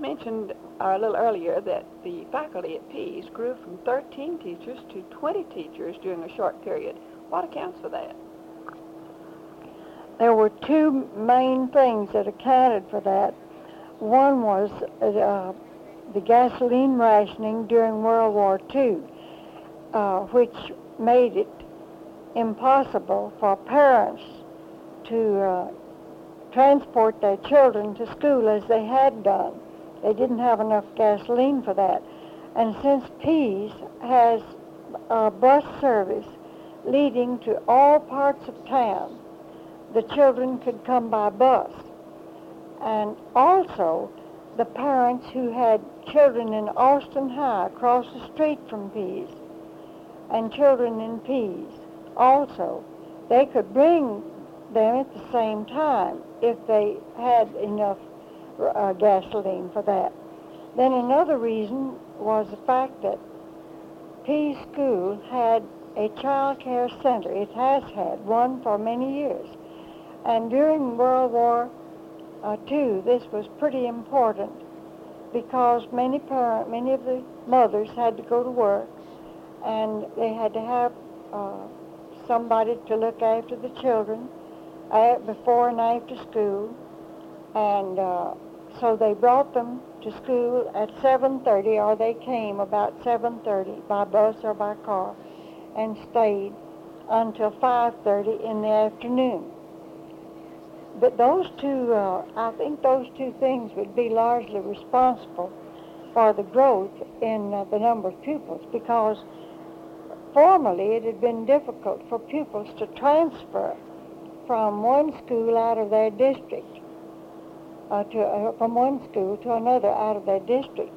mentioned uh, a little earlier that the faculty at Pease grew from 13 teachers to 20 teachers during a short period. What accounts for that? There were two main things that accounted for that. One was uh, the gasoline rationing during World War II, uh, which made it impossible for parents to uh, transport their children to school as they had done. They didn't have enough gasoline for that. And since Pease has a bus service leading to all parts of town, the children could come by bus. And also, the parents who had children in Austin High across the street from Pease and children in Pease also, they could bring them at the same time if they had enough uh, gasoline for that. Then another reason was the fact that Pease School had a child care center. It has had one for many years. And during World War uh, II, this was pretty important because many parent, many of the mothers had to go to work, and they had to have uh, somebody to look after the children uh, before and after school, and uh, so they brought them to school at 7:30, or they came about 7:30 by bus or by car, and stayed until 5:30 in the afternoon. But those two, uh, I think those two things would be largely responsible for the growth in uh, the number of pupils because formerly it had been difficult for pupils to transfer from one school out of their district uh, to uh, from one school to another out of their district.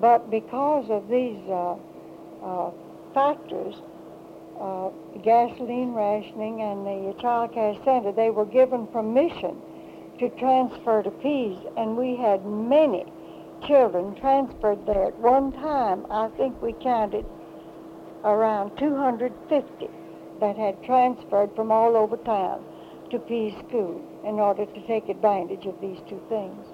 But because of these uh, uh factors, uh, gasoline rationing and the child care center, they were given permission to transfer to Pease, and we had many children transferred there. At one time, I think we counted around 250 that had transferred from all over town to Pease School in order to take advantage of these two things.